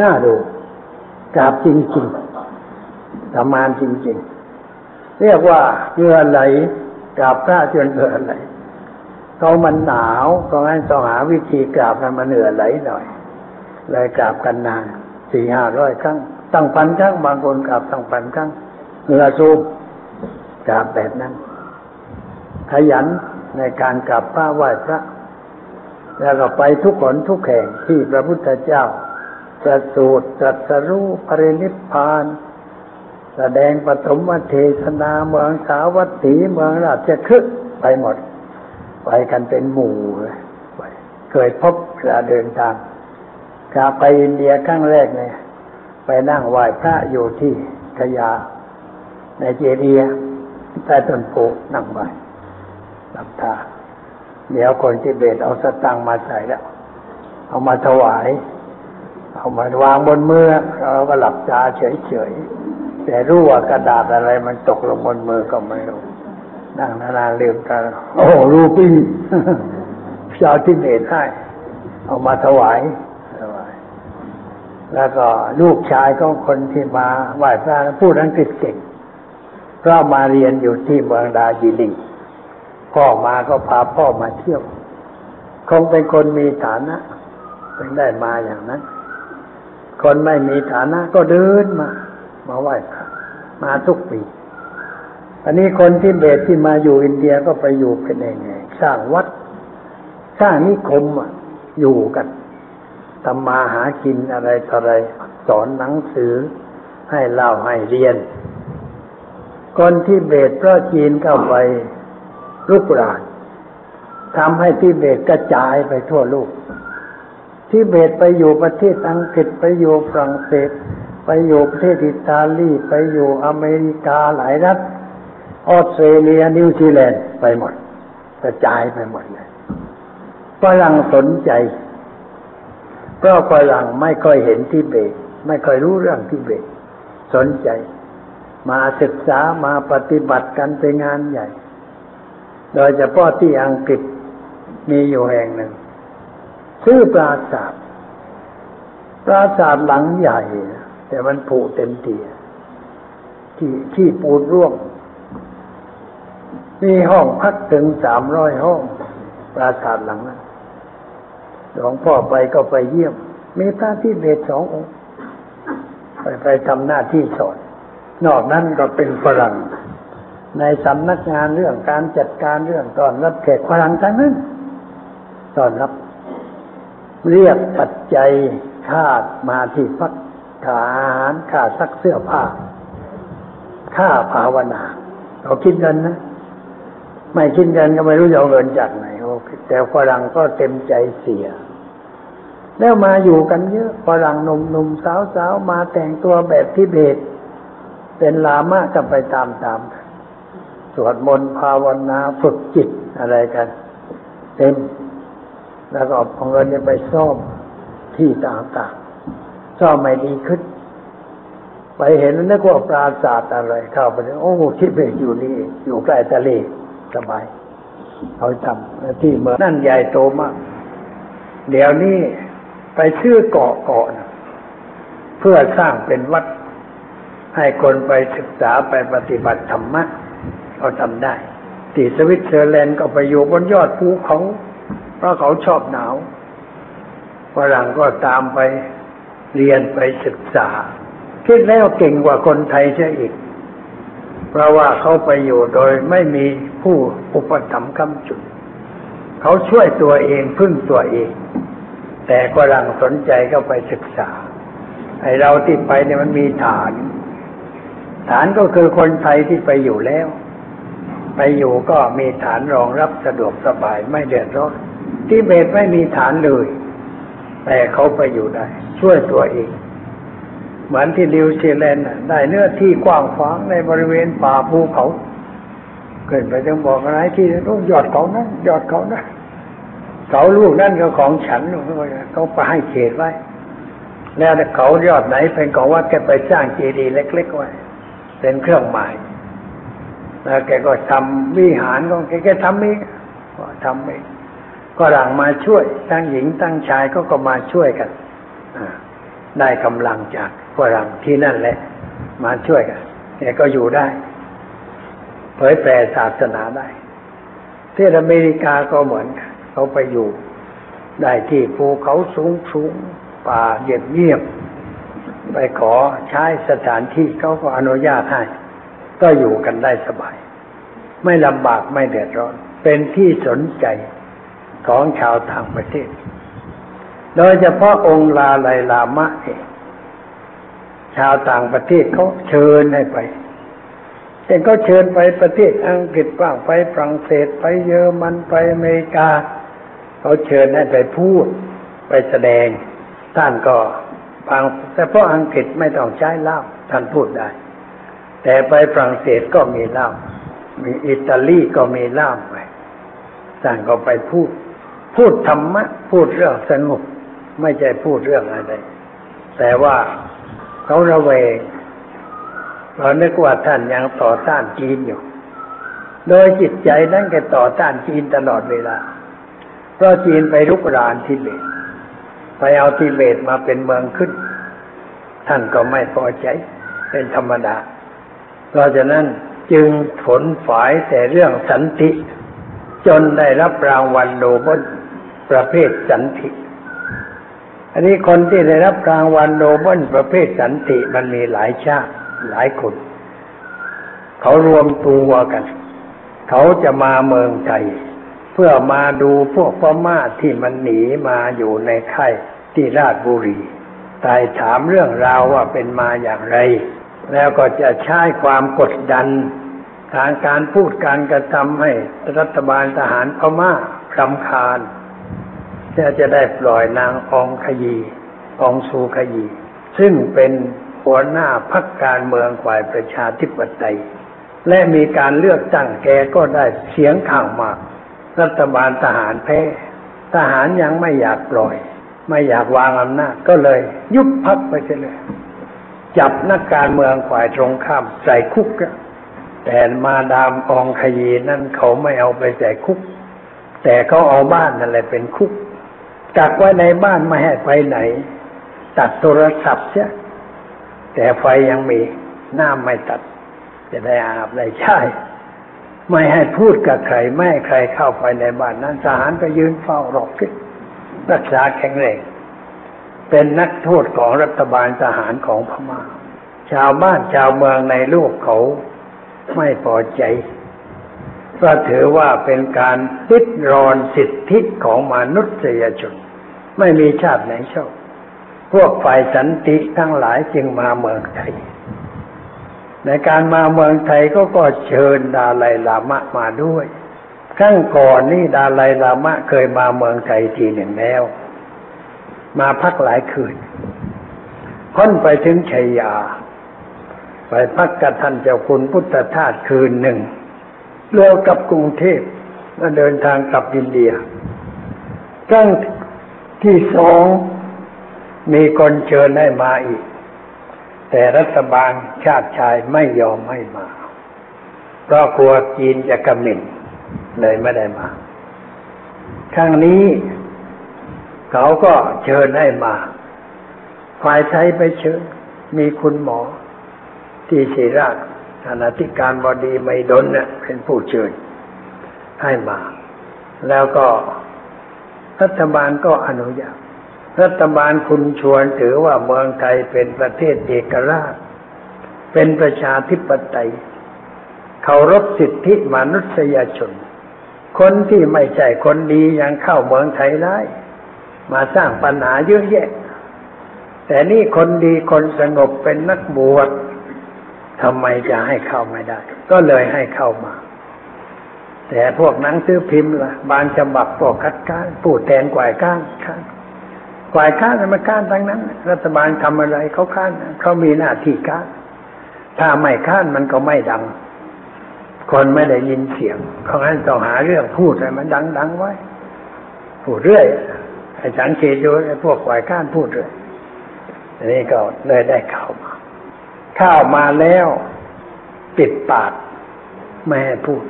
น่าดูกราบจริงๆทำงานจริง ๆ เรียกว่าเงื่อไหลกราบพระจนเงื่อไหลเขามันหนาวก็งั้นต้องหาวิธีกราบให้มันเหงื่อไหลหน่อยเลยกราบกันนานสี่ห้าร้อยครั้ง ตั้งพันครั้งบางคนกราบตั้งพันครั้งเหงื่อซูมกราบแบบนั้น ขยันในการกราบพระไหว้พระ แล้วก็ไปทุกคนทุกแห่งที่พระพุทธเจ้าประสูตรตรัสรู้ปรินิพพาน แสดงปฐมเทศนาเมืองสาวัตถีเมืองราชคฤห์ไปหมด ไปกันเป็นหมู่เลยเคยพบเวลาเดินทางกาไปอินเดียครั้งแรกเนี่ย ไปนั่งไหว้พระอยู่ที่ขยาในเจดีย์ใต้ต้นโพนั่งไหว้หลับตาเดี๋ยวคนที่เบตเอาสตังมาใส่แล้ว เอามาถวาย เอามาวางบนมือเราก็หลับตาเฉยๆ แต่รู้ว่ากระดาษอะไรมันตกลงบนมือก็ไม่รู้นั่งนานๆเลืมตาโอ้รูปี้ชาวที่เบตให้ เอามาถวาย แล้วก็ลูกชายของคนที่มาไหว้พระพูดอังกฤษเก่งเพราะมาเรียนอยู่ที่เมืองดาจิลิงพ่อมาก็พาพ่อมาเที่ยว คงเป็นคนมีฐานะถึงได้มาอย่างนั้น คนไม่มีฐานะก็เดินมา มาไหว้พระมาทุกปีอันนี้คนที่เบตที่มาอยู่อินเดียก็ไปอยู่เป็นเองสร้างวัด สร้างนิคมอยู่กัน ทำมาหากินอะไรต่ออะไร สอนหนังสือให้เล่าให้เรียนคนที่เบตพระจีนเข้าไปลุกรานทำให้ที่เบตกระจายไปทั่วโลกทิเบตไปอยู่ประเทศอังกฤษไปอยู่ฝรั่งเศส ไปอยู่ประเทศอิตาลีไปอยู่อเมริกาหลายรัฐออสเตรเลียนิวซีแลนด์ไปหมด กระจายไปหมดเลยฝรั่งสนใจ เพราะฝรั่งไม่ค่อยเห็นทิเบต ไม่ค่อยรู้เรื่องทิเบต สนใจ มาศึกษามาปฏิบัติกันเป็นงานใหญ่ โดยเฉพาะที่อังกฤษมีอยู่แห่งหนึ่งชื่อปราสาทปราสาทหลังใหญ่ แต่มันผุเต็มทีที่ที่ปูนร่วงมีห้องพักถึงสามร้อยห้อง ปราสาทหลังนั้น หลวงพ่อไปก็ไปเยี่ยม มีพระที่เบสสององค์ไปไปทำหน้าที่สอนนอกนั้นก็เป็นฝรั่ง ในสำนักงานเรื่องการจัดการเรื่องตอนรับแขกฝรั่งทั้งนั้นตอนรับ เรียกปัจจัยค่ามาที่พักขาอาหารค่าซักเสื้อผ้า ค่าภาวนาเขาคิดเงินนะ ไม่คิดเงินก็ไม่รู้จะเอาเงินจากไหนแต่ฝรั่งก็เต็มใจเสีย แล้วมาอยู่กันเยอะฝรั่งหนุ่มหนุ่มสาวสาวมาแต่งตัวแบบทิเบต เป็นลามะกันไปตามตามสวดมนต์ภาวนาฝึกจิตอะไรกัน เต็ม แล้วก็เอาเงินไปซ่อมที่ต่างๆซ่อมไม่ดีขึ้นไปเห็นนึกว่าปราสาทอะไรเข้าไปโอ้ทิเบตอยู่นี่อยู่ใกล้ทะเล สบายเขาทำที่เมืองนั่นใหญ่โตมาก เดี๋ยวนี้ไปชื่อเกาะเกาะนะเพื่อสร้างเป็นวัด ให้คนไปศึกษาไปปฏิบัติธรรมะเขาทำได้ที่สวิตเซอร์แลนด์ก็ไปอยู่บนยอดภูเขาเพราะเขาชอบหนาวฝรั่งก็ตามไปเรียนไปศึกษา คิดแล้วเก่งกว่าคนไทยเสียอีก เพราะว่าเขาไปอยู่โดยไม่มีผู้อุปถัมภ์คำจุด เขาช่วยตัวเองพึ่งตัวเอง แต่ฝรั่งสนใจก็ไปศึกษา ไอเราที่ไปเนี่ยมันมีฐาน ฐานก็คือคนไทยที่ไปอยู่แล้ว ไปอยู่ก็มีฐานรองรับสะดวกสบายไม่เดือดร้อนที่เบตไม่มีฐานเลย แต่เขาไปอยู่ได้ ช่วยตัวเอง เหมือนที่นิวซีแลนด์ได้เนื้อที่กว้างขวางในบริเวณป่าภูเขา เกิดไปต้องบอกอะไรที่ต้องยอดเขานะยอดเขานะเขาลูกนั่นก็ของฉันเขาไปให้เขตไว้ แล้วเขายอดไหนเป็นของวัดแกไปสร้างเจดีย์เล็กๆไว้เป็นเครื่องหมายแล้วแกก็ทำวิหารของแกแกทำเองก็ทำเองก็หลังมาช่วยทั้งหญิงทั้งชายก็ก็มาช่วยกัน ได้กำลังจากฝรั่งที่นั่นแหละ มาช่วยกันแกก็อยู่ได้ เผยแผ่ศาสนาได้ที่อเมริกาก็เหมือนกันเขาไปอยู่ ได้ที่ภูเขาสูงสูงป่าเงียบเงียบ ไปขอใช้สถานที่เขาก็อนุญาตให้ ก็อยู่กันได้สบาย ไม่ลำบากไม่เดือดร้อน เป็นที่สนใจของชาวต่างประเทศ โดยเฉพาะองค์ลาไลลามะเองชาวต่างประเทศเขาเชิญให้ไปเช่นก็เชิญไปประเทศอังกฤษบ้างไปฝรั่งเศสไปเยอรมันไปอเมริกาเขาเชิญให้ไปพูดไปแสดง ท่านก็บางแต่เพราะอังกฤษไม่ต้องใช้เล่าท่านพูดได้ แต่ไปฝรั่งเศสก็มีเล่ามีอิตาลีก็มีเล่าไปท่านก็ไปพูด พูดธรรมะ พูดเรื่องสงบ ไม่ใช่พูดเรื่องอะไร แต่ว่าเขาระเวงเรานึกว่าท่านยังต่อต้านจีนอยู่ โดยจิตใจนั้นแกต่อต้านจีนตลอดเวลา เพราะจีนไปรุกรานทิเบต ไปเอาทิเบตมาเป็นเมืองขึ้น ท่านก็ไม่พอใจเป็นธรรมดา เพราะฉะนั้นจึงขวนขวายแต่เรื่องสันติ จนได้รับรางวัลโนเบลประเภทสันติ อันนี้คนที่ได้รับรางวัลโนเบลประเภทสันติมันมีหลายชาติหลายคน เขารวมตัวกัน เขาจะมาเมืองไทย เพื่อมาดูพวกพม่าที่มันหนีมาอยู่ในค่ายที่ราชบุรีตายถามเรื่องราวว่าเป็นมาอย่างไร แล้วก็จะใช้ความกดดันทางการพูดการกระทำให้รัฐบาลทหารพม่าคำคาญ จะจะได้ปล่อยนางองขยีองสูขยีซึ่งเป็นหัวหน้าพักการเมืองฝ่ายประชาธิปไตย และมีการเลือกตั้งแกก็ได้เสียงข้างมาก รัฐบาลทหารแพ้ ทหารยังไม่อยากปล่อย ไม่อยากวางอำนาจก็เลย ยุบพักไปเลย จับนักการเมืองฝ่ายตรงข้ามใส่คุก แต่มาดามองขยีนั่นเขาไม่เอาไปใส่คุก แต่เขาเอาบ้านนั่นแหละเป็นคุก กักไว้ในบ้านไม่ให้ไปไหน ตัดโทรศัพท์เสียแต่ไฟยังมีน้ำไม่ตัด จะได้อาบได้ใช้ไม่ให้พูดกับใครไม่ให้ใครเข้าไปในบ้านนั้นทหารก็ยืนเฝ้ารอพิษรักษาแข็งแรงเป็นนักโทษของรัฐบาลทหารของพมา่า ชาวบ้านชาวเมืองในโลกเขาไม่พอใจ ก็ถือว่าเป็นการติดรอนสิทธิของมนุษยชน ไม่มีชาติไหนชอบพวกฝ่ายสันติทั้งหลายจึงมาเมืองไทย ในการมาเมืองไทยก็ก็เชิญดาไลลามะมาด้วยครั้งก่อนนี่ดาไลลามะเคยมาเมืองไทยทีหนึ่งแล้ว มาพักหลายคืนพ้นไปถึงชัยยา ไปพักกับท่านเจ้าคุณพุทธทาสคืนหนึ่งเร็วกับกรุงเทพแล้วเดินทางกลับอินเดียครั้ง ที่สองมีคนเชิญให้มาอีก แต่รัฐบาลชาติชายไม่ยอมให้มา เพราะกลัวจีนจะกำมินเลยไม่ได้มาครั้งนี้เขาก็เชิญให้มาฝ่ายไทยไปเชิญ มีคุณหมอที่ศิราชท่าธิการบดีไม่ดนเนี่ยเป็นผู้เชิญให้มา แล้วก็ รัฐบาลก็อนุญาต รัฐบาลคุณชวนถือว่าเมืองไทยเป็นประเทศเอกราช เป็นประชาธิปไตยเคารพสิทธิมนุษยชน คนที่ไม่ใช่คนดียังเข้าเมืองไทยได้มาสร้างปัญหาเยอะแยะ แต่นี่คนดีคนสงบเป็นนักบวชทำไมจะให้เข้าไม่ได้ ก็เลยให้เข้ามา แต่พวกหนังสือพิมพ์ล่ะบางฉบับพวกคัดค้านผู้แทนกวายก้านค้านกวายค้านมันค้านทั้งนั้น รัฐบาลทำอะไรเขาค้านเขามีหน้าที่ค้านถ้าไม่ค้านมันก็ไม่ดัง คนไม่ได้ยินเสียงเขางั้นต้องหาเรื่องพูดให้มันดังๆไว้ พูดเรื่อยไอ้สังเกตดูไอ้พวกกวายก้านพูดเรื่อยอันนี้ก็เลยได้เข้ามาข้าวมาแล้ว ปิดปากไม่ให้พูด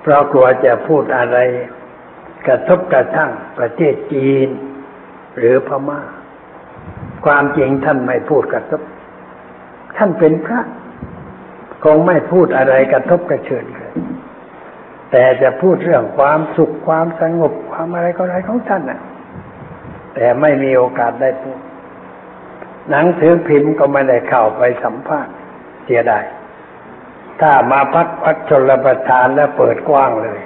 เพราะกลัวจะพูดอะไร กระทบกระทั่งประเทศจีน หรือพมา่า ความจริงท่านไม่พูดกระทบ ท่านเป็นพระ คงไม่พูดอะไรกระทบกระเชือนเลยแต่จะพูดเรื่องความสุขความสงบความอะไรก็อะไรของท่านน่ะ แต่ไม่มีโอกาสได้พูด หนังสือพิมพ์ก็ไม่ได้เข้าไปสัมภาษณ์เสียดาย ถ้ามาพักวัดชนประทานแล้วเปิดกว้างเลย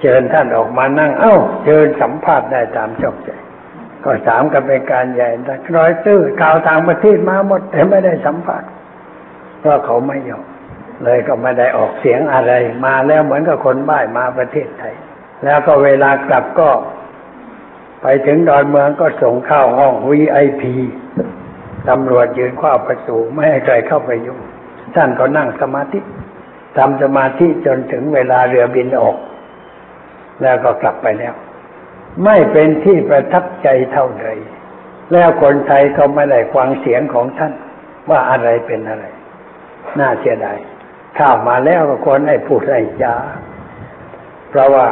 เชิญท่านออกมานั่ง เอ้า เชิญสัมภาษณ์ได้ตามชอบใจ ก็สามกันเป็นการใหญ่แต่ร้อยตื้อข่าวต่างประเทศมาหมด แต่ไม่ได้สัมภาษณ์เพราะเขาไม่ยอมเลยก็ไม่ได้ออกเสียงอะไร มาแล้วเหมือนกับคนบ้ายมาประเทศไทย แล้วก็เวลากลับก็ ไปถึงดอนเมืองก็ส่งเข้าห้อง VIP ตำรวจยืนข้าประตูไม่ให้ใครเข้าไปยุ่ง ท่านก็นั่งสมาธิทำสมาธิจนถึงเวลาเรือบินออก แล้วก็กลับไปแล้ว ไม่เป็นที่ประทับใจเท่าใดแล้วคนไทยก็ไม่ได้ฟังเสียงของท่าน ว่าอะไรเป็นอะไร น่าเสียดายข้าวมาแล้วก็ควรให้พูดให้จาเพราะว่า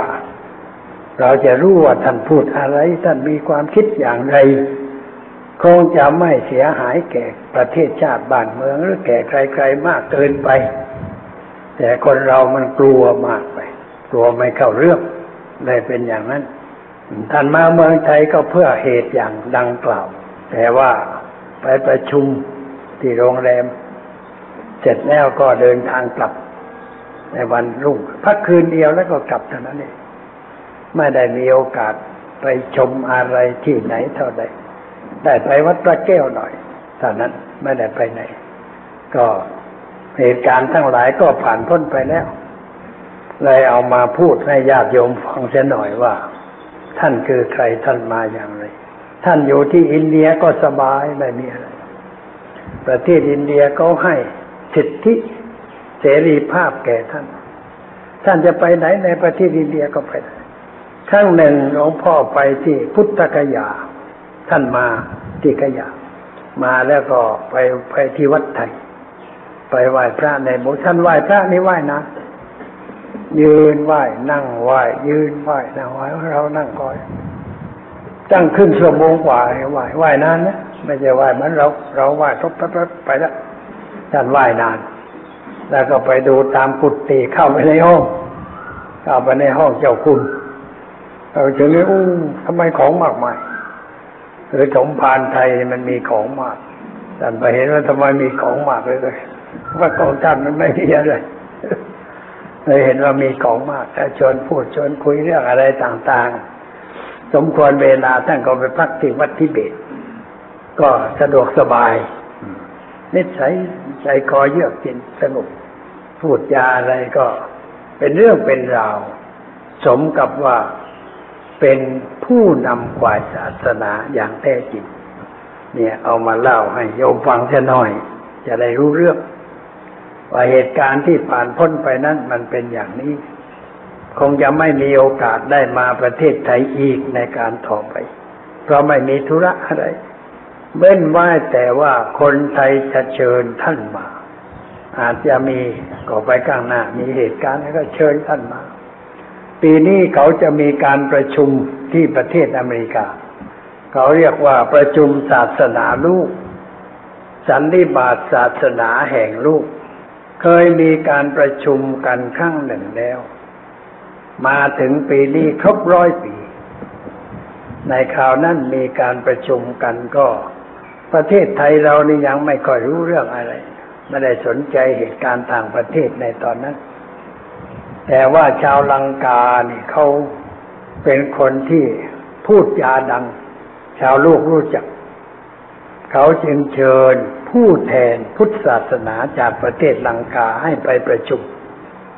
เราจะรู้ว่าท่านพูดอะไร ท่านมีความคิดอย่างไร คงจะไม่เสียหายแก่ประเทศชาติบ้านเมืองหรือแก่ใครๆมากเกินไป แต่คนเรามันกลัวมากไป กลัวไม่เข้าเรื่องเลยเป็นอย่างนั้นท่านมาเมืองไทยก็เพื่อเหตุอย่างดังกล่าว แต่ว่าไปประชุมที่โรงแรม เสร็จแล้วก็เดินทางกลับ ในวันรุ่งพักคืนเดียวแล้วก็กลับเท่านั้นเองไม่ได้มีโอกาสไปชมอะไรที่ไหนเท่าใด ได้ไปวัดพระแก้วหน่อยเท่านั้นไม่ได้ไปไหน ก็เหตุการณ์ทั้งหลายก็ผ่านพ้นไปแล้วเลยเอามาพูดให้ญาติโยมฟังเสียหน่อยว่า ท่านคือใครท่านมาอย่างไร ท่านอยู่ที่อินเดียก็สบายไม่มีอะไร ประเทศอินเดียก็ให้สิทธิเสรีภาพแก่ท่าน ท่านจะไปไหนในประเทศอินเดียก็ไปได้ครั้งหนึ่งหลวงพ่อไปที่พุทธกยา ท่านมาที่กยามาแล้วก็ไปไปที่วัดไทย ไปไหว้พระในโบสถ์ท่านไหว้พระนี่ไหว้นะยืนไหว้นั่งไหว้ยืนไหว้นั่งไหว้เรานั่งคอยตั้งขึ้นชั่วโมงกว่าไหว้ไหว้นานนะไม่ใช่ไหว้เหมือนเรา เราไหว้ทบไปแล้วท่านไหว้นาน แล้วก็ไปดูตามกุฏิเข้าไปในห้องเข้าไปในห้องเจ้าคุณเราถึงนี้อู้ทำไมของมากมาย หรือสมภารไทยมันมีของมากท่านไปเห็นว่าทำไมมีของมากเลยว่าของท่านมันไม่มีอะไรเลยเห็นว่ามีของมากชวนพูดชวนคุยเรื่องอะไรต่างๆ สมควรเวลาท่านก็ไปพักที่วัดทิเบต ก็สะดวกสบายนิสัยใจคอเยือกเย็นสงบพูดจาอะไรก็เป็นเรื่องเป็นราว สมกับว่าเป็น ผู้นำกวายศาสนาอย่างแท้จริง เนี่ยเอามาเล่าให้โยมฟังแค่น้อย จะได้รู้เรื่อง ว่าเหตุการณ์ที่ผ่านพ้นไปนั้นมันเป็นอย่างนี้ คงจะไม่มีโอกาสได้มาประเทศไทยอีกในการต่อไป เพราะไม่มีธุระอะไรเบ้นไว้แต่ว่าคนไทยจะเชิญท่านมา อาจจะมีก็ไปข้างหน้า มีเหตุการณ์แล้วก็เชิญท่านมา ปีนี้เขาจะมีการประชุมที่ประเทศอเมริกา เขาเรียกว่าประชุมศาสนาลูก สันนิบาตศาสนาแห่งลูก เคยมีการประชุมกันครั้งหนึ่งแล้ว มาถึงปีนี้ครบร้อยปี ในคราวนั้นมีการประชุมกันก็ ประเทศไทยเรานี่ยังไม่ค่อยรู้เรื่องอะไร ไม่ได้สนใจเหตุการณ์ต่างประเทศในตอนนั้น แต่ว่าชาวลังกาเนี่ยเขาเป็นคนที่พูดจาดัง ชาวลูกรู้จัก เขาจึงเชิญผู้แทนพุทธศาสนาจากประเทศลังกาให้ไปประชุม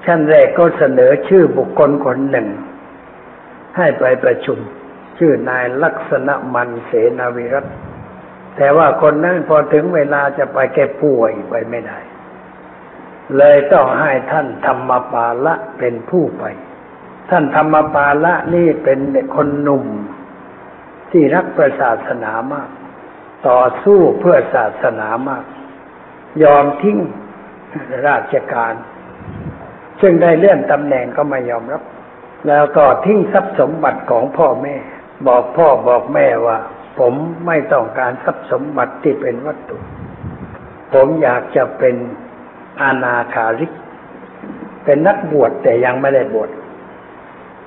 ชั้นแรกก็เสนอชื่อบุคคลคนหนึ่ง ให้ไปประชุม ชื่อนายลักษณะมันเสนาวิรัตแต่ว่าคนนั้นพอถึงเวลาจะไปแกป่วยไปไม่ได้ เลยต้องให้ท่านธรรมปาละเป็นผู้ไป ท่านธรรมปาละนี่เป็นคนหนุ่ม ที่รักประศาสนามาก ต่อสู้เพื่อศาสนามาก ยอมทิ้งราชการ ซึ่งได้เลื่อนตำแหน่งก็ไม่ยอมรับ แล้วก็ทิ้งทรัพย์สมบัติของพ่อแม่ บอกพ่อบอกแม่ว่า ผมไม่ต้องการทรัพย์สมบัติที่เป็นวัตถุ ผมอยากจะเป็น อาณาคาริก เป็นนักบวชแต่ยังไม่ได้บวช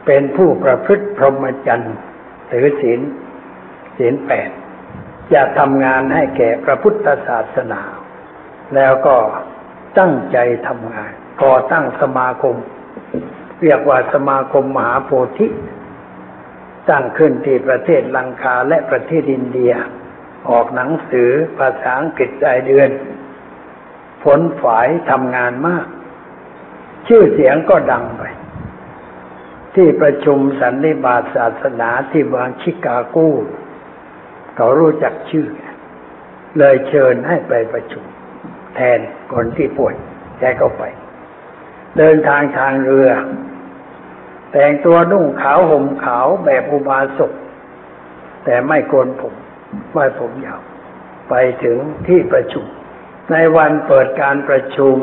เป็นผู้ประพฤติพรหมจรรย์ถือศีลศีลแปดจะทำงานให้แก่พระพุทธศาสนา แล้วก็ตั้งใจทำงานก่อตั้งสมาคม เรียกว่าสมาคมมหาโพธิตั้งขึ้นที่ประเทศลังคาและประเทศอินเดีย ออกหนังสือภาษาอังกฤษรายเดือน ผลฝายทำงานมาก ชื่อเสียงก็ดังไป ที่ประชุมสันนิบาตศาสนาที่บางชิกาโกเขารู้จักชื่อ เลยเชิญให้ไปประชุม แทนคนที่ป่วยแกก็ไป เดินทางทางเรือ แต่งตัวนุ่งขาวห่มขาวแบบอุบาสกแต่ไม่โกนผมไม่ผมยาว ไปถึงที่ประชุม ในวันเปิดการประชุม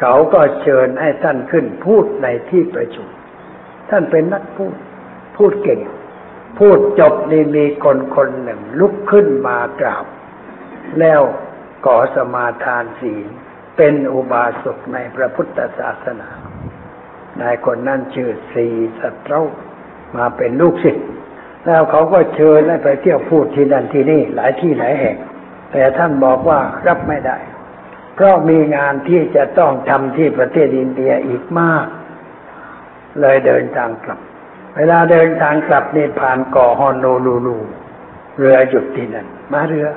เขาก็เชิญให้ท่านขึ้นพูดในที่ประชุม ท่านเป็นนักพูด พูดเก่ง พูดจบนี่มีคนคนหนึ่งลุกขึ้นมากราบ แล้วก่อสมาทานศีลเป็นอุบาสกในพระพุทธศาสนานายคนนั่นชื่อสีสัตรามาเป็นลูกศิษย์แล้วเขาก็เชิญให้ไปเที่ยวพูดที่นั่นที่นี่หลายที่หลายแห่ง แต่ท่านบอกว่ารับไม่ได้ เพราะมีงานที่จะต้องทำที่ประเทศอินเดียอีกมาก เลยเดินทางกลับ เวลาเดินทางกลับนี่ผ่านเกาะโฮโนลูลูเรือหยุดที่นั่นมาเรือ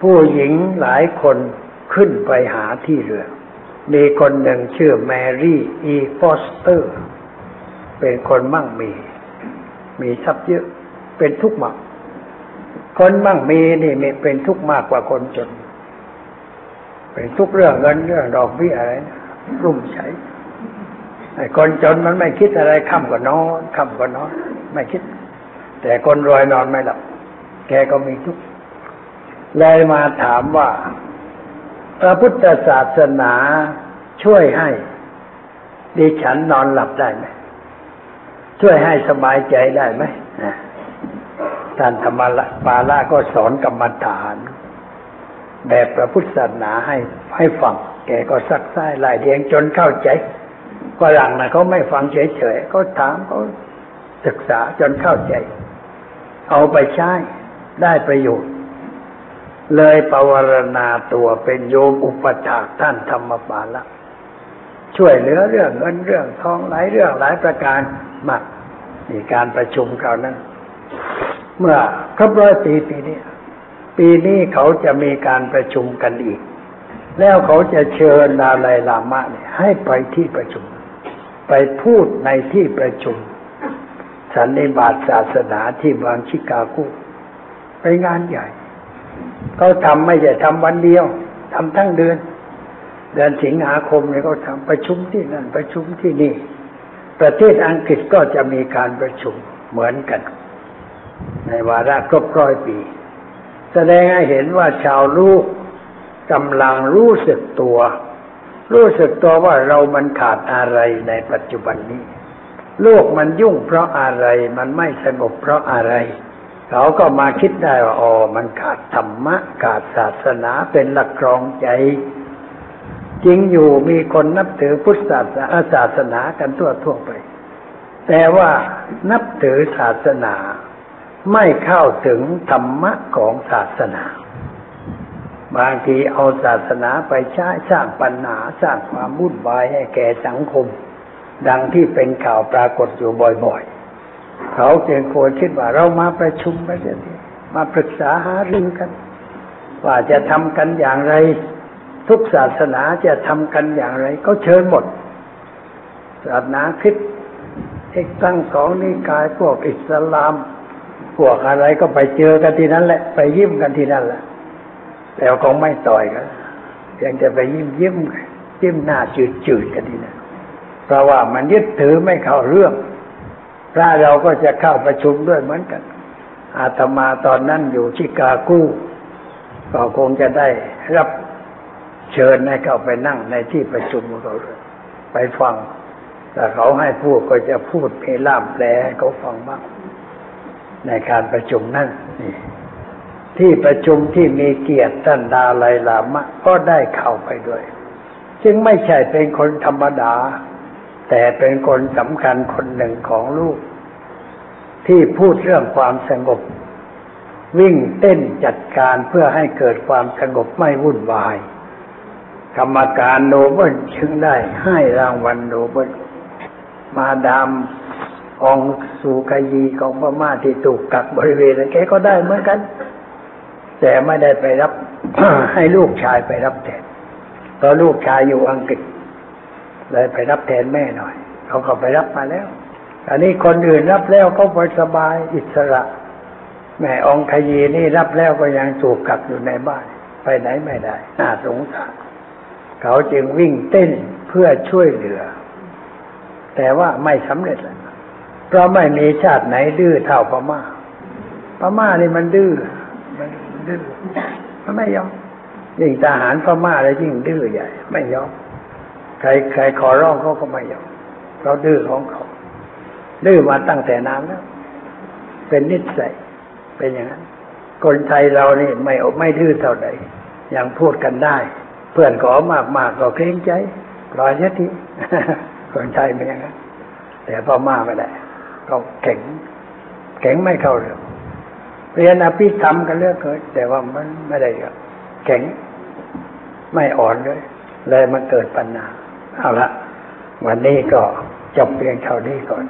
ผู้หญิงหลายคนขึ้นไปหาที่เรือ มีคนหนึ่งชื่อแมรี่อีฟอสเตอร์ เป็นคนมั่งมี มีทรัพย์เยอะ เป็นทุกข์มาก คนมั่งมีนี่มีเป็นทุกข์มากกว่าคนจน เป็นทุกข์เรื่องเงินเรื่องดอกเบี้ยอะไรรุ่มใช้ไอ้คนจนมันไม่คิดอะไรค่ำก็นอนค่ำก็นอน ไม่คิด แต่คนรวยนอนไม่หลับ แกก็มีทุกข์เลยมาถามว่า พระพุทธศาสนาช่วยให้ดิฉันนอนหลับได้ไหมช่วยให้สบายใจได้ไหม ท่านธรรมปาละก็สอนกรรมฐาน แบบพระพุทธศาสนาให้ให้ฟัง แกก็ซักไส้ลายเดียงจนเข้าใจฝรั่งนะเขาไม่ฟังเฉยๆเขาถามเขาศึกษาจนเข้าใจ เอาไปใช้ได้ประโยชน์ เลยปวารณาตัวเป็นโยมอุปถากท่านธรรมปาละช่วยเหลือเรื่องเงินเรื่องทองหลายเรื่องหลายประการมากมีการประชุมคราวนั้น เมื่อครบร้อยปีปีนี้ ปีนี้เขาจะมีการประชุมกันอีก แล้วเขาจะเชิญดาไลลามะเนี่ยให้ไปที่ประชุม ไปพูดในที่ประชุม สันนิบาตศาสนาที่บางชิกาโกไปงานใหญ่เขาทำไม่ใช่ทำวันเดียวทำทั้งเดือน เดือนสิงหาคมเนี่ยเขาทำประชุมที่นั่นประชุมที่นี่ ประเทศอังกฤษก็จะมีการประชุมเหมือนกัน ในวาระครบร้อยปี แสดงให้เห็นว่าชาวลูกกำลังรู้สึกตัว รู้สึกตัวว่าเรามันขาดอะไรในปัจจุบันนี้ โลกมันยุ่งเพราะอะไรมันไม่สงบเพราะอะไร เขาก็มาคิดได้ว่าอ๋อมันขาดธรรมะ ขาดศาสนาเป็นหลักครองใจจริงอยู่มีคนนับถือพุทธศาสนาศาสนากันทั่วทั่วไป แต่ว่านับถือศาสนา ไม่เข้าถึงธรรมะของศาสนา บางทีเอาศาสนาไปใช้สร้างปัญหาสร้างความวุ่นวายให้แก่สังคม ดังที่เป็นข่าวปรากฏอยู่บ่อยๆ เขาจึงควรคิดว่าเรามาประชุมกันมาปรึกษาหารือกัน ว่าจะทำกันอย่างไร ทุกศาสนาจะทำกันอย่างไร ก็เชิญหมด ศาสนาคริสต์เอกตั้งสองนิกายพวกอิสลาม พวกอะไรก็ไปเจอกันที่นั้นแหละ ไปยิ้มกันที่นั่นแหละแล้วคงไม่ต่อยกันยังจะไปยิ้มยิ้มยิ้มหน้าจืดจืดกันที่นั่นเพราะว่ามันยึดถือไม่เข้าเรื่องพระเราก็จะเข้าประชุมด้วยเหมือนกัน อาตมาตอนนั้นอยู่ชิกากูก็คงจะได้รับเชิญให้เข้าไปนั่งในที่ประชุมของเขาไปฟังแต่เขาให้พูดก็จะพูดเพล่ามแปลให้เขาฟังบ้าง ในการประชุมนั่นที่ประชุมที่มีเกียรติท่านดาไลลามะ ก็ได้เข้าไปด้วยจึงไม่ใช่เป็นคนธรรมดา แต่เป็นคนสำคัญคนหนึ่งของลูก ที่พูดเรื่องความสงบ วิ่งเต้นจัดการเพื่อให้เกิดความสงบไม่วุ่นวาย กรรมการโนเบิลจึงได้ให้รางวัลโนเบิลมาดาม องสุกยีของพม่าที่ถูกกักบริเวณนั้นแกก็ได้เหมือนกัน แต่ไม่ได้ไปรับให้ลูกชายไปรับแทนตอนลูกชายอยู่อังกฤษเลยไปรับแทนแม่หน่อยเขาก็ไปรับมาแล้ว อันนี้คนอื่นรับแล้วก็ไปสบายอิสระ แม่องคยีนี่รับแล้วก็ยังถูกกักอยู่ในบ้าน ไปไหนไม่ได้น่าสงสารเขาจึงวิ่งเต้นเพื่อช่วยเหลือ แต่ว่าไม่สำเร็จเลย เพราะไม่มีชาติไหนดื้อเท่าพม่าพม่านี่มันดื้อมันดื้อมันไม่ยอมยิ่งทหารพม่าแล้วยิ่งดื้อใหญ่ ไม่ยอมใครใครขอร้องเขาก็ไม่ยอมเขาดื้อของเขาดื้อมาตั้งแต่นานแล้วเป็นนิสัยเป็นอย่างนั้น คนไทยเรานี่ไม่ไม่ดื้อเท่าใดยังพูดกันได้ เพื่อนขอมากมากก็เกรงใจปล่อยเสียทีคนไทยเป็นอย่างนั้นแต่พม่าไม่ได้ ก็แข็งแข็งไม่เข้าเรื่องเรียนอภิธรรมกันเรื่อยเกิด แต่ว่ามันไม่ได้แข็งไม่อ่อนเลย เลยมันเกิดปัญหาเอาละวันนี้ก็จบเพียงเท่านี้ก่อน